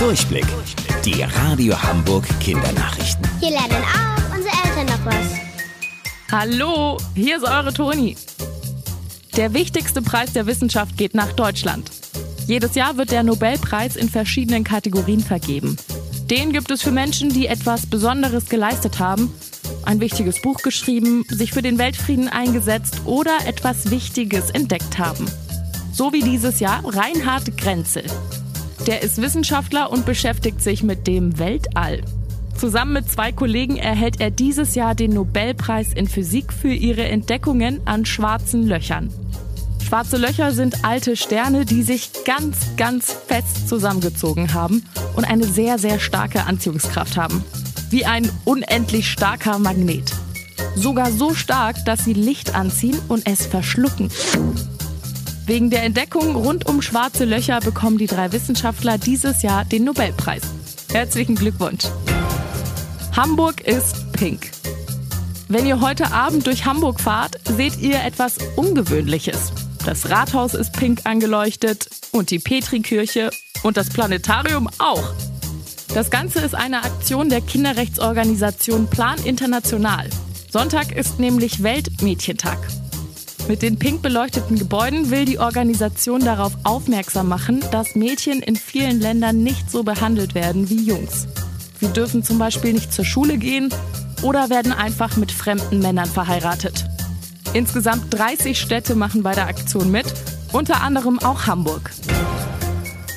Durchblick. Die Radio Hamburg Kindernachrichten. Hier lernen auch unsere Eltern noch was. Hallo, hier ist eure Toni. Der wichtigste Preis der Wissenschaft geht nach Deutschland. Jedes Jahr wird der Nobelpreis in verschiedenen Kategorien vergeben. Den gibt es für Menschen, die etwas Besonderes geleistet haben, ein wichtiges Buch geschrieben, sich für den Weltfrieden eingesetzt oder etwas Wichtiges entdeckt haben. So wie dieses Jahr Reinhard Grenzel. Der ist Wissenschaftler und beschäftigt sich mit dem Weltall. Zusammen mit zwei Kollegen erhält er dieses Jahr den Nobelpreis in Physik für ihre Entdeckungen an schwarzen Löchern. Schwarze Löcher sind alte Sterne, die sich ganz, ganz fest zusammengezogen haben und eine sehr, sehr starke Anziehungskraft haben. Wie ein unendlich starker Magnet. Sogar so stark, dass sie Licht anziehen und es verschlucken. Wegen der Entdeckung rund um schwarze Löcher bekommen die drei Wissenschaftler dieses Jahr den Nobelpreis. Herzlichen Glückwunsch. Hamburg ist pink. Wenn ihr heute Abend durch Hamburg fahrt, seht ihr etwas Ungewöhnliches. Das Rathaus ist pink angeleuchtet und die Petrikirche und das Planetarium auch. Das Ganze ist eine Aktion der Kinderrechtsorganisation Plan International. Sonntag ist nämlich Weltmädchentag. Mit den pink beleuchteten Gebäuden will die Organisation darauf aufmerksam machen, dass Mädchen in vielen Ländern nicht so behandelt werden wie Jungs. Sie dürfen zum Beispiel nicht zur Schule gehen oder werden einfach mit fremden Männern verheiratet. Insgesamt 30 Städte machen bei der Aktion mit, unter anderem auch Hamburg.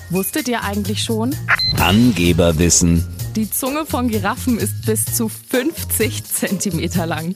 Wusstet ihr eigentlich schon? Angeberwissen. Die Zunge von Giraffen ist bis zu 50 Zentimeter lang.